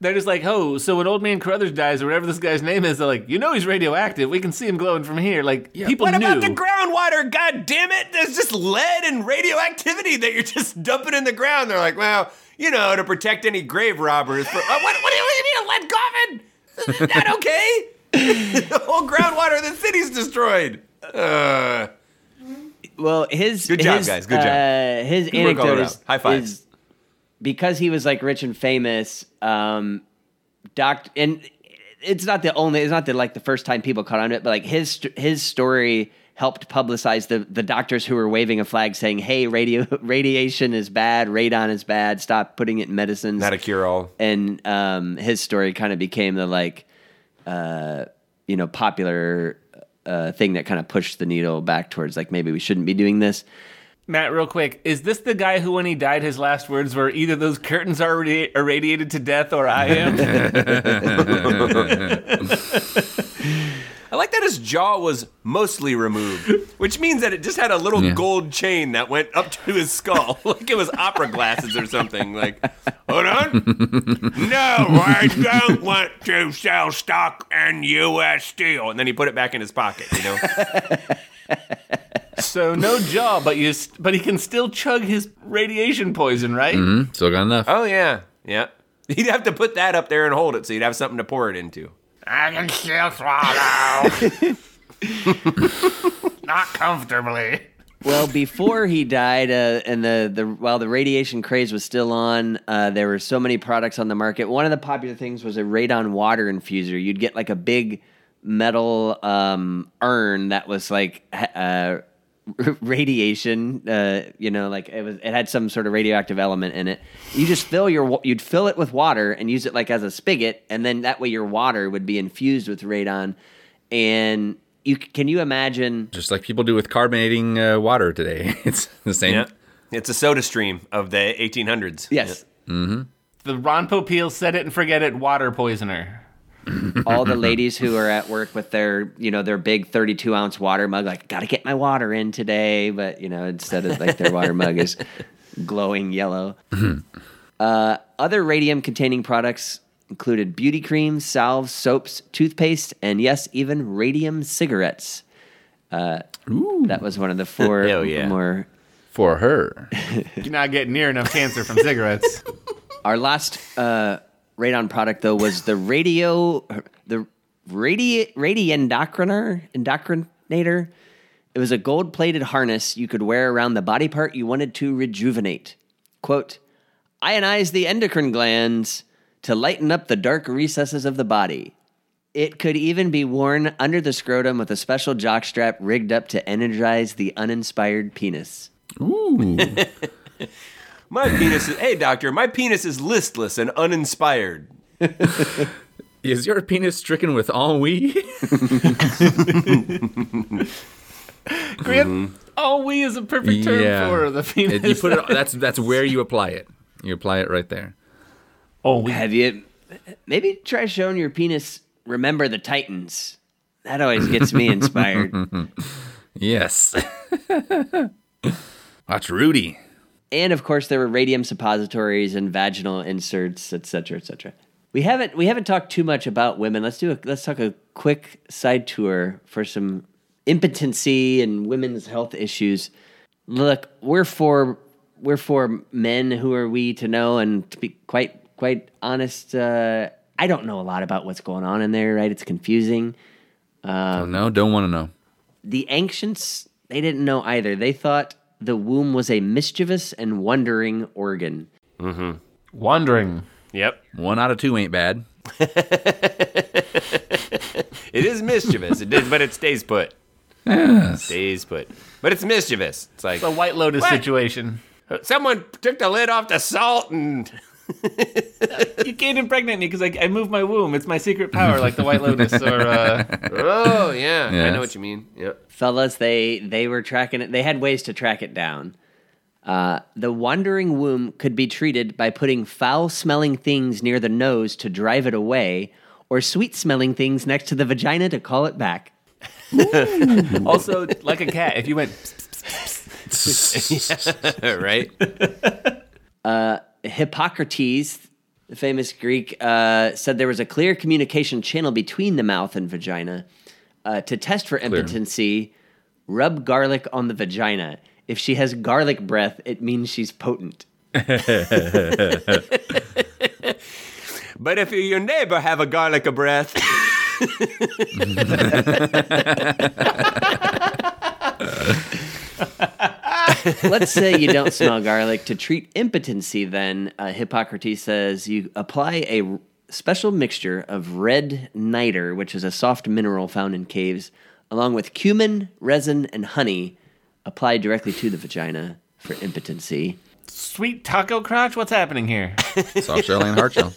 [SPEAKER 1] they're just like, oh, so when old man Carruthers dies or whatever this guy's name is, they're like, you know he's radioactive. We can see him glowing from here. Like people
[SPEAKER 3] What
[SPEAKER 1] knew.
[SPEAKER 3] about the groundwater? God damn it! There's just lead and radioactivity that you're just dumping in the ground. They're like, well, you know, to protect any grave robbers. For, uh, what, what, do you, what do you mean a lead coffin? Is that okay? the whole groundwater of the city's destroyed. Uh,
[SPEAKER 2] Well, his
[SPEAKER 3] Good job,
[SPEAKER 2] his,
[SPEAKER 3] guys. Good job.
[SPEAKER 2] Uh, his
[SPEAKER 3] Good
[SPEAKER 2] anecdote is,
[SPEAKER 3] High five.
[SPEAKER 2] is because he was like rich and famous. Um, doc, and it's not the only. It's not the like the first time people caught on to it, but like his his story helped publicize the the doctors who were waving a flag saying, "Hey, radio radiation is bad. Radon is bad. Stop putting it in medicines."
[SPEAKER 3] not a cure all.
[SPEAKER 2] and um, his story kind of became the like, uh, you know, popular uh, thing that kind of pushed the needle back towards like maybe we shouldn't be doing this.
[SPEAKER 1] Matt, real quick, is this the guy who, when he died, his last words were either those curtains are radi- irradiated to death or I am?
[SPEAKER 3] I like that his jaw was mostly removed, which means that it just had a little
[SPEAKER 4] Yeah.
[SPEAKER 3] gold chain that went up to his skull, like it was opera glasses or something. Like, hold on. no, I don't want to sell stock in U.S. Steel. And then he put it back in his pocket. You know,
[SPEAKER 1] so no jaw, but you, st- but he can still chug his radiation poison, right?
[SPEAKER 4] Mm-hmm. Still got enough.
[SPEAKER 3] oh yeah, yeah. He'd have to put that up there and hold it, so you'd have something to pour it into.
[SPEAKER 1] I can still swallow. Not comfortably.
[SPEAKER 2] Well, before he died, uh, and the, the while the radiation craze was still on, uh, there were so many products on the market. One of the popular things was a radon water infuser. You'd get like a big metal um, urn that was like uh, radiation. Uh, you know, like it was. It had some sort of radioactive element in it. You just fill your you'd fill it with water and use it like as a spigot, and then that way your water would be infused with radon. And you can you imagine?
[SPEAKER 4] Just like people do with carbonating uh, water today. It's the same.
[SPEAKER 3] Yeah, it's a SodaStream of the 1800s.
[SPEAKER 2] Yes.
[SPEAKER 1] The Ron Popeil said it and forget it water poisoner.
[SPEAKER 2] All the ladies who are at work with their you know their big 32 ounce water mug like gotta get my water in today but you know instead of like their water mug is glowing yellow uh, other radium containing products included beauty creams salves soaps toothpaste and yes even radium cigarettes uh, that was one of the four
[SPEAKER 3] Hell yeah.
[SPEAKER 2] more
[SPEAKER 4] For her.
[SPEAKER 1] You're not getting near enough cancer from cigarettes.
[SPEAKER 2] Our last uh, radon product, though, was the radio, the radi radioendocriner, endocrinator. It was a gold-plated harness you could wear around the body part you wanted to rejuvenate. Quote, ionize the endocrine glands to lighten up the dark recesses of the body. It could even be worn under the scrotum with a special jockstrap rigged up to energize the uninspired penis.
[SPEAKER 4] Ooh.
[SPEAKER 3] My penis is, hey, doctor, my penis is listless and uninspired.
[SPEAKER 4] Is your penis stricken with ennui?
[SPEAKER 1] Grant, oh, we is a perfect term for the penis.
[SPEAKER 4] It- you put it. That's that's where you apply it. You apply it right there.
[SPEAKER 1] oh, we.
[SPEAKER 2] Have you maybe try showing your penis remember the Titans? That always gets me inspired.
[SPEAKER 4] Yes. Watch Rudy.
[SPEAKER 2] And of course there were radium suppositories and vaginal inserts, etc., etc. We haven't we haven't talked too much about women. Let's do a let's talk a quick side tour for some impotency and women's health issues. Look, we're for we're for men. Who are we to know? And to be quite quite honest, uh, I don't know a lot about what's going on in there. Right? It's confusing.
[SPEAKER 4] oh no, don't want to know.
[SPEAKER 2] The ancients they didn't know either. They thought the womb was a mischievous and wandering organ. Mm-hmm.
[SPEAKER 1] Wandering.
[SPEAKER 3] Yep.
[SPEAKER 4] One out of two ain't bad.
[SPEAKER 3] It is mischievous. It did, but it stays put. Stays put. But it's mischievous. It's like
[SPEAKER 1] a White Lotus
[SPEAKER 3] What?
[SPEAKER 1] situation.
[SPEAKER 3] someone took the lid off the salt and
[SPEAKER 1] You can't impregnate me because I, I moved my womb. It's my secret power, like the White Lotus. Or uh,
[SPEAKER 3] oh yeah, I know what you mean. Yep.
[SPEAKER 2] fellas they they were tracking it they had ways to track it down uh, the wandering womb could be treated by putting foul smelling things near the nose to drive it away or sweet smelling things next to the vagina to call it back
[SPEAKER 1] also, like a cat, if you went,
[SPEAKER 3] right.
[SPEAKER 2] Hippocrates the famous greek uh, said there was a clear communication channel between the mouth and vagina uh, to test for impotency rub garlic on the vagina. If she has garlic breath it means she's potent.
[SPEAKER 3] But if your neighbor have a garlic a breath,
[SPEAKER 2] Let's say you don't smell garlic. To treat impotency, then, uh, Hippocrates says you apply a r- special mixture of red niter, which is a soft mineral found in caves, along with cumin, resin, and honey, applied directly to the vagina for impotency.
[SPEAKER 1] sweet taco crotch? What's happening here?
[SPEAKER 4] Soft shell and hard shell.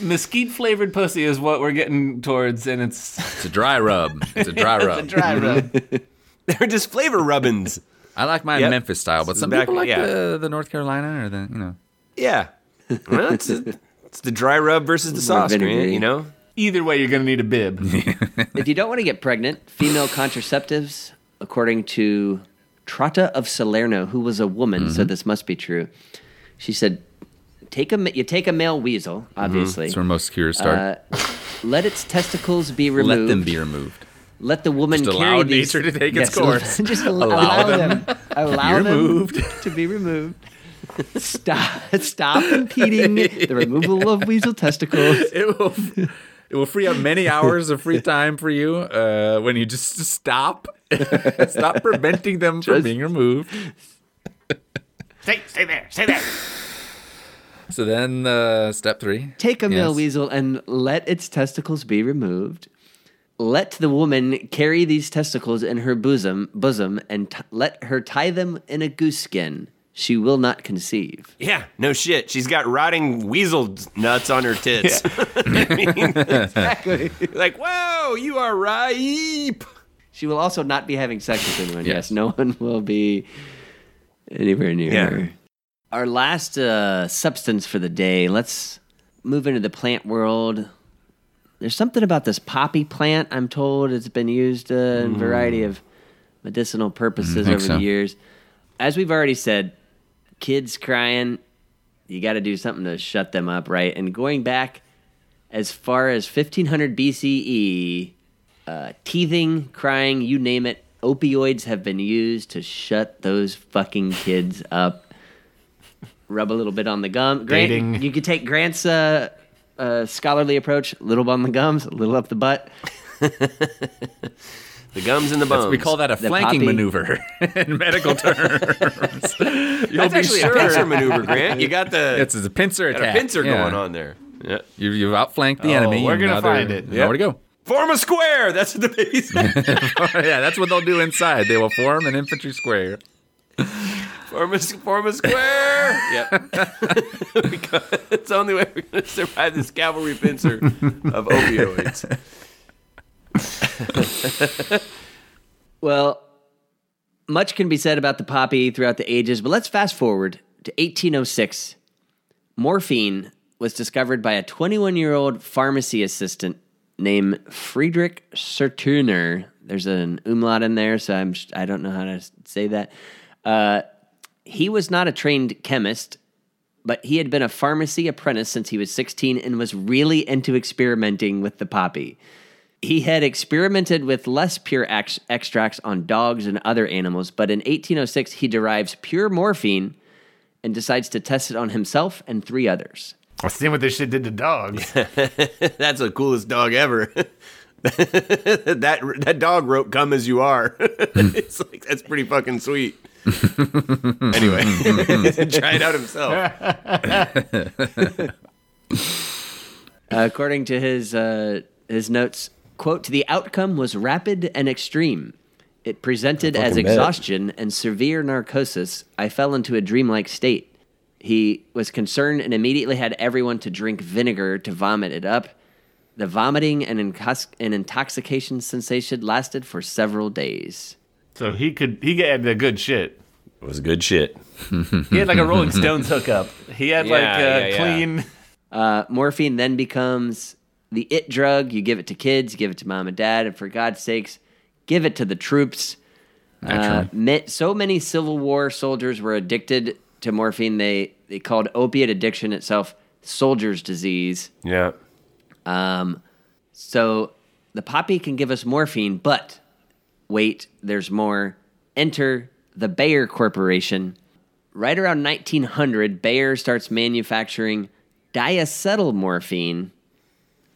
[SPEAKER 1] Mesquite flavored pussy is what we're getting towards, and it's
[SPEAKER 4] It's a dry rub. It's a dry rub.
[SPEAKER 1] it's a
[SPEAKER 4] rub.
[SPEAKER 1] dry rub.
[SPEAKER 3] they're just flavor rubbins.
[SPEAKER 4] I like my
[SPEAKER 3] Yep.
[SPEAKER 4] Memphis style, but some
[SPEAKER 3] Back-
[SPEAKER 4] people like
[SPEAKER 3] yeah.
[SPEAKER 4] the, the North Carolina or the you know.
[SPEAKER 3] Yeah. Well, it's, it's the dry rub versus the sauce, Grant, you know?
[SPEAKER 1] Either way, you're going to need a bib.
[SPEAKER 2] if you don't want to get pregnant, female contraceptives, according to Trota of Salerno, who was a woman, so this must be true. She said, "Take a you take a male weasel, obviously.
[SPEAKER 4] That's where most cures start.
[SPEAKER 2] Uh, let its testicles be removed.
[SPEAKER 4] Let them be removed.
[SPEAKER 2] Let the woman
[SPEAKER 4] Just
[SPEAKER 2] carry
[SPEAKER 4] allow
[SPEAKER 2] these,
[SPEAKER 4] nature to take its
[SPEAKER 2] Yes,
[SPEAKER 4] course.
[SPEAKER 2] Just
[SPEAKER 4] Allow
[SPEAKER 2] allow,
[SPEAKER 4] them
[SPEAKER 2] them, allow
[SPEAKER 4] be
[SPEAKER 2] them
[SPEAKER 4] removed.
[SPEAKER 2] to be removed. Stop! Stop impeding the removal of weasel testicles.
[SPEAKER 4] It will it will free up many hours of free time for you uh, when you just stop stop preventing them from being removed.
[SPEAKER 1] stay, stay there, stay there.
[SPEAKER 4] So then uh, step three.
[SPEAKER 2] Take a male weasel and let its testicles be removed. Let the woman carry these testicles in her bosom, bosom, and t- let her tie them in a goose skin. She will not conceive.
[SPEAKER 3] Yeah, no shit. She's got rotting weasel nuts on her tits. I mean,
[SPEAKER 2] Exactly.
[SPEAKER 3] like, whoa, you are ripe.
[SPEAKER 2] She will also not be having sex with anyone.
[SPEAKER 4] Yes.
[SPEAKER 2] Yes, no one will be anywhere near
[SPEAKER 3] Yeah.
[SPEAKER 2] her. Our last uh, substance for the day. Let's move into the plant world. There's something about this poppy plant. I'm told it's been used uh, in a variety of medicinal purposes over
[SPEAKER 4] so.
[SPEAKER 2] the years. As we've already said, kids crying, you got to do something to shut them up, right? And going back as far as 1500 BCE, uh, teething, crying, you name it, opioids have been used to shut those fucking kids up. Rub a little bit on the gum. Grant,
[SPEAKER 1] Dating.
[SPEAKER 2] you could take Grant's uh, uh, scholarly approach: a little on the gums, a little up the butt.
[SPEAKER 3] The gums and the bones.
[SPEAKER 4] We call that a
[SPEAKER 2] The
[SPEAKER 4] flanking
[SPEAKER 2] poppy-
[SPEAKER 4] maneuver in medical terms. You'll
[SPEAKER 3] That's
[SPEAKER 4] be
[SPEAKER 3] actually
[SPEAKER 4] sure.
[SPEAKER 3] a pincer maneuver, Grant. You got the
[SPEAKER 4] It's a pincer
[SPEAKER 3] got
[SPEAKER 4] attack.
[SPEAKER 3] a pincer
[SPEAKER 4] Yeah.
[SPEAKER 3] going on there. Yeah.
[SPEAKER 4] You, you've outflanked the
[SPEAKER 1] Oh,
[SPEAKER 4] enemy.
[SPEAKER 1] we're gonna
[SPEAKER 4] now they're-
[SPEAKER 1] find it.
[SPEAKER 4] Nowhere to go.
[SPEAKER 3] Form a square. That's what the baby said.
[SPEAKER 4] yeah, that's what they'll do inside. They will form an infantry square.
[SPEAKER 3] Form, a, form a square. Yep. because it's the only way we're going to survive this cavalry pincer of opioids.
[SPEAKER 2] Well, much can be said about the poppy throughout the ages, but let's fast forward to 1806. Morphine was discovered by a 21 year old pharmacy assistant named Friedrich Sertuner. There's an umlaut in there, so I'm I don't know how to say that. Uh, he was not a trained chemist, but he had been a pharmacy apprentice since he was 16 and was really into experimenting with the poppy. He had experimented with less pure ex- extracts on dogs and other animals, but in 1806 he derives pure morphine and decides to test it on himself and three others.
[SPEAKER 1] I've seen what this shit did to dogs.
[SPEAKER 3] That's the coolest dog ever. that that dog wrote "Come as you are." it's like that's pretty fucking sweet. anyway, try it out himself.
[SPEAKER 2] according to his uh, his notes, quote, the outcome was rapid and extreme. It presented as
[SPEAKER 3] fucking bet.
[SPEAKER 2] exhaustion and severe narcosis. I fell into a dreamlike state. He was concerned and immediately had everyone to drink vinegar to vomit it up. The vomiting and, incos- and intoxication sensation lasted for several days.
[SPEAKER 1] So he could he had the good shit.
[SPEAKER 3] It was good shit.
[SPEAKER 1] He had like a Rolling Stones hookup. He had like a
[SPEAKER 3] yeah, yeah.
[SPEAKER 1] clean.
[SPEAKER 2] Uh, morphine then becomes the it drug. You give it to kids, you give it to mom and dad, and for God's sakes, give it to the troops. Uh, so many Civil War soldiers were addicted to morphine. They they called opiate addiction itself soldier's disease.
[SPEAKER 3] Yeah.
[SPEAKER 2] Um, so the poppy can give us morphine, but wait, there's more. Enter the Bayer Corporation. Right around 1900, Bayer starts manufacturing diacetyl morphine.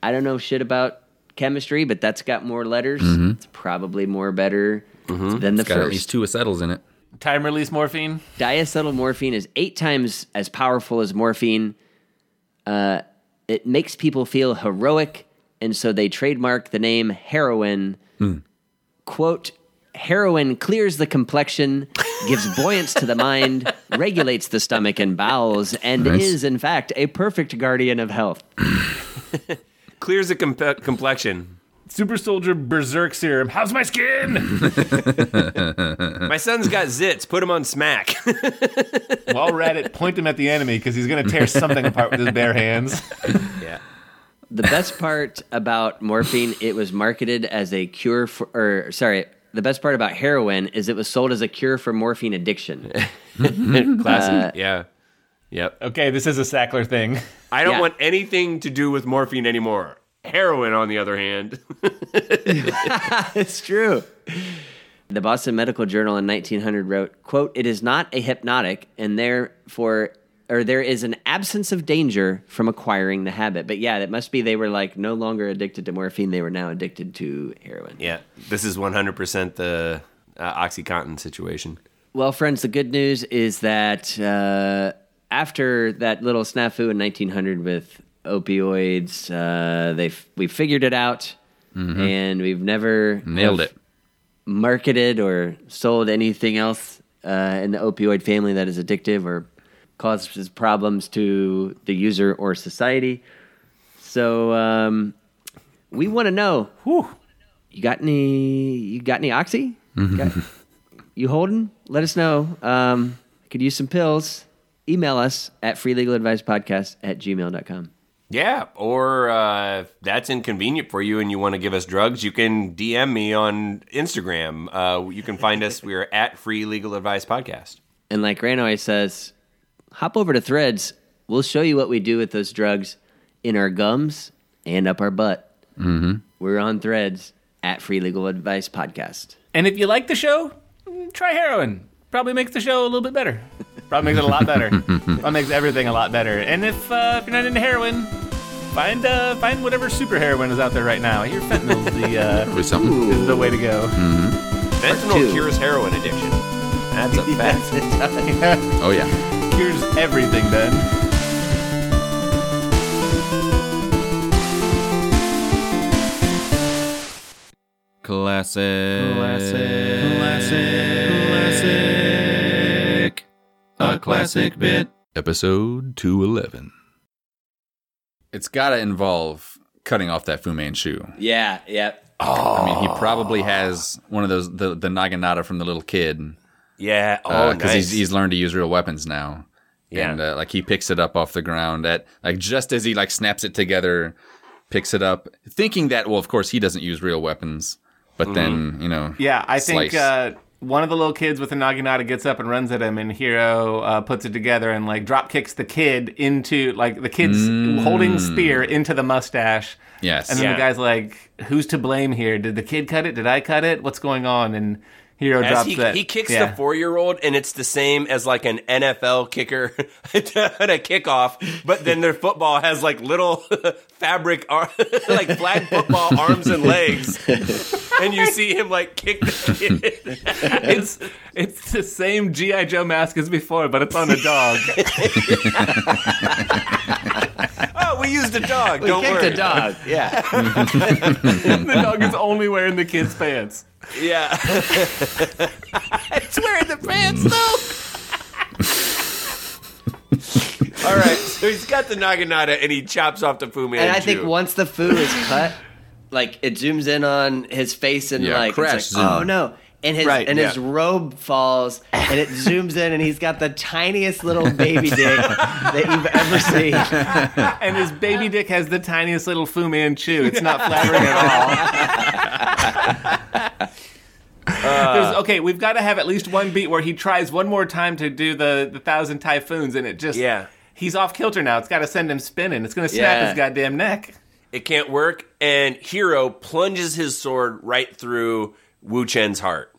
[SPEAKER 2] I don't know shit about chemistry, but that's got more letters. Mm-hmm. It's probably more better mm-hmm. than the
[SPEAKER 4] It's got at least two acetyls in it.
[SPEAKER 1] Time release morphine.
[SPEAKER 2] Diacetyl morphine is eight times as powerful as morphine. Uh, it makes people feel heroic, and so they trademark the name heroin. Hmm. Quote, heroin clears the complexion, gives buoyance to the mind, regulates the stomach and bowels, and
[SPEAKER 4] Nice.
[SPEAKER 2] is, in fact, a perfect guardian of health.
[SPEAKER 3] Clears the comp- complexion.
[SPEAKER 1] Super Soldier Berserk Serum. How's my skin?
[SPEAKER 3] My son's got zits. Put him on smack.
[SPEAKER 1] While we're at it, point him at the enemy because he's gonna tear something apart with his bare hands.
[SPEAKER 3] yeah.
[SPEAKER 2] The best part about morphine, it was marketed as a cure for, or sorry, the best part about heroin is it was sold as a cure for morphine addiction.
[SPEAKER 3] Classic. Uh, yeah. Yep.
[SPEAKER 1] Okay, this is a Sackler thing.
[SPEAKER 3] I don't
[SPEAKER 2] Yeah.
[SPEAKER 3] want anything to do with morphine anymore. Heroin, on the other hand.
[SPEAKER 2] it's true. The Boston Medical Journal in 1900 wrote, quote, it is not a hypnotic and therefore, or there is an absence of danger from acquiring the habit. But yeah, that must be they were like no longer addicted to morphine. They were now addicted to heroin.
[SPEAKER 3] yeah. This is 100% the uh, Oxycontin situation.
[SPEAKER 2] Well, friends, the good news is that uh, after that little snafu in 1900 with opioids, uh, they we figured it out, and we've never
[SPEAKER 4] Nailed it.
[SPEAKER 2] marketed or sold anything else uh, in the opioid family that is addictive or causes problems to the user or society. So um, we want to know.
[SPEAKER 1] Whew.
[SPEAKER 2] You got any? You got any oxy? Got- you holding? Let us know. Um, could use some pills. Email us at freelegaladvicepodcast at gmail.com.
[SPEAKER 3] Yeah, or uh, if that's inconvenient for you and you want to give us drugs, you can DM me on Instagram. Uh, you can find us. We're at Free Legal Advice Podcast.
[SPEAKER 2] And like Rand always says, hop over to Threads. We'll show you what we do with those drugs in our gums and up our butt. Mm-hmm. We're on Threads at Free Legal Advice Podcast.
[SPEAKER 1] And if you like the show, try heroin. Probably makes the show a little bit better. Probably makes it a lot better. Probably makes everything a lot better. And if uh, if you're not into heroin, find uh, find whatever super heroin is out there right now. I hear fentanyl's the uh,
[SPEAKER 4] something.
[SPEAKER 1] is the way to go.
[SPEAKER 3] Fentanyl cures heroin addiction. That's a fact.
[SPEAKER 4] Oh yeah
[SPEAKER 1] here's everything then.
[SPEAKER 4] Classic. Classic. Classic. Classic. A classic bit. Episode 211. It's gotta involve cutting off that Fu Manchu.
[SPEAKER 2] Yeah, yep. Oh.
[SPEAKER 4] I mean, he probably has one of those the the naginata from the little kid.
[SPEAKER 3] Yeah. Oh,
[SPEAKER 4] because
[SPEAKER 3] nice.
[SPEAKER 4] he's, he's learned to use real weapons now.
[SPEAKER 3] Yeah.
[SPEAKER 4] And uh, like he picks it up off the ground at like just as he like snaps it together, picks it up, thinking that well, of course he doesn't use real weapons, but then you know,
[SPEAKER 1] Yeah, I think uh, one of the little kids with the Naginata gets up and runs at him, and Hero uh, puts it together and like drop kicks the kid into like the kid's holding spear into the mustache.
[SPEAKER 4] yes,
[SPEAKER 1] And then
[SPEAKER 3] Yeah.
[SPEAKER 1] the guy's like, "Who's to blame here? Did the kid cut it? Did I cut it? What's going on?" And Hero
[SPEAKER 3] As
[SPEAKER 1] drops
[SPEAKER 3] he,
[SPEAKER 1] that.
[SPEAKER 3] he kicks
[SPEAKER 1] yeah.
[SPEAKER 3] the four year old, and it's the same as like an NFL kicker at a kickoff, but then their football has like little fabric, ar- like flag football arms and legs. and you see him like kick the kid.
[SPEAKER 1] It's it's the same GI Joe mask as before, but it's on a dog.
[SPEAKER 3] oh, we used a dog. Don't
[SPEAKER 2] Kicked
[SPEAKER 3] worry.
[SPEAKER 2] a dog. Yeah.
[SPEAKER 1] the dog is only wearing the kid's pants.
[SPEAKER 3] Yeah.
[SPEAKER 1] It's wearing the pants though.
[SPEAKER 3] All right. So he's got the Naginata, and he chops off the Fu Manchu.
[SPEAKER 2] And I think once the Fu is cut, like it zooms in on his face and
[SPEAKER 4] Yeah,
[SPEAKER 2] like,
[SPEAKER 4] crash
[SPEAKER 2] it's like
[SPEAKER 4] zoom.
[SPEAKER 2] oh no. And his
[SPEAKER 1] Right,
[SPEAKER 2] and his
[SPEAKER 1] yeah.
[SPEAKER 2] robe falls and it zooms in and he's got the tiniest little baby dick that you've ever seen.
[SPEAKER 1] And his baby dick has the tiniest little Fu Manchu. It's not flattering at all. Uh, There's- okay, we've got to have at least one beat where he tries one more time to do the, the thousand typhoons, and it just
[SPEAKER 3] Yeah.
[SPEAKER 1] he's off kilter now. It's got to send him spinning. It's going to snap
[SPEAKER 2] Yeah.
[SPEAKER 1] his goddamn neck.
[SPEAKER 3] it can't work, and Hero plunges his sword right through Wu Chen's heart.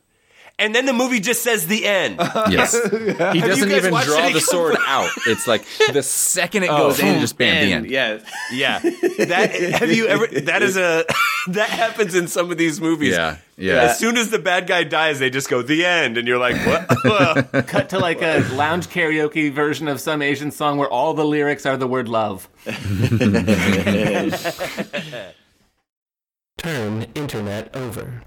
[SPEAKER 3] And then the movie just says the end.
[SPEAKER 4] yes, he doesn't even draw the sword out. It's like the second it oh. goes in, just bam, the end.
[SPEAKER 2] yes.
[SPEAKER 3] Yeah, that have you ever? That is a that happens in some of these movies.
[SPEAKER 4] Yeah, yeah.
[SPEAKER 3] As soon as the bad guy dies, they just go the end, and you're like, what?
[SPEAKER 1] Cut to like a lounge karaoke version of some Asian song where all the lyrics are the word love.
[SPEAKER 5] Turn internet over.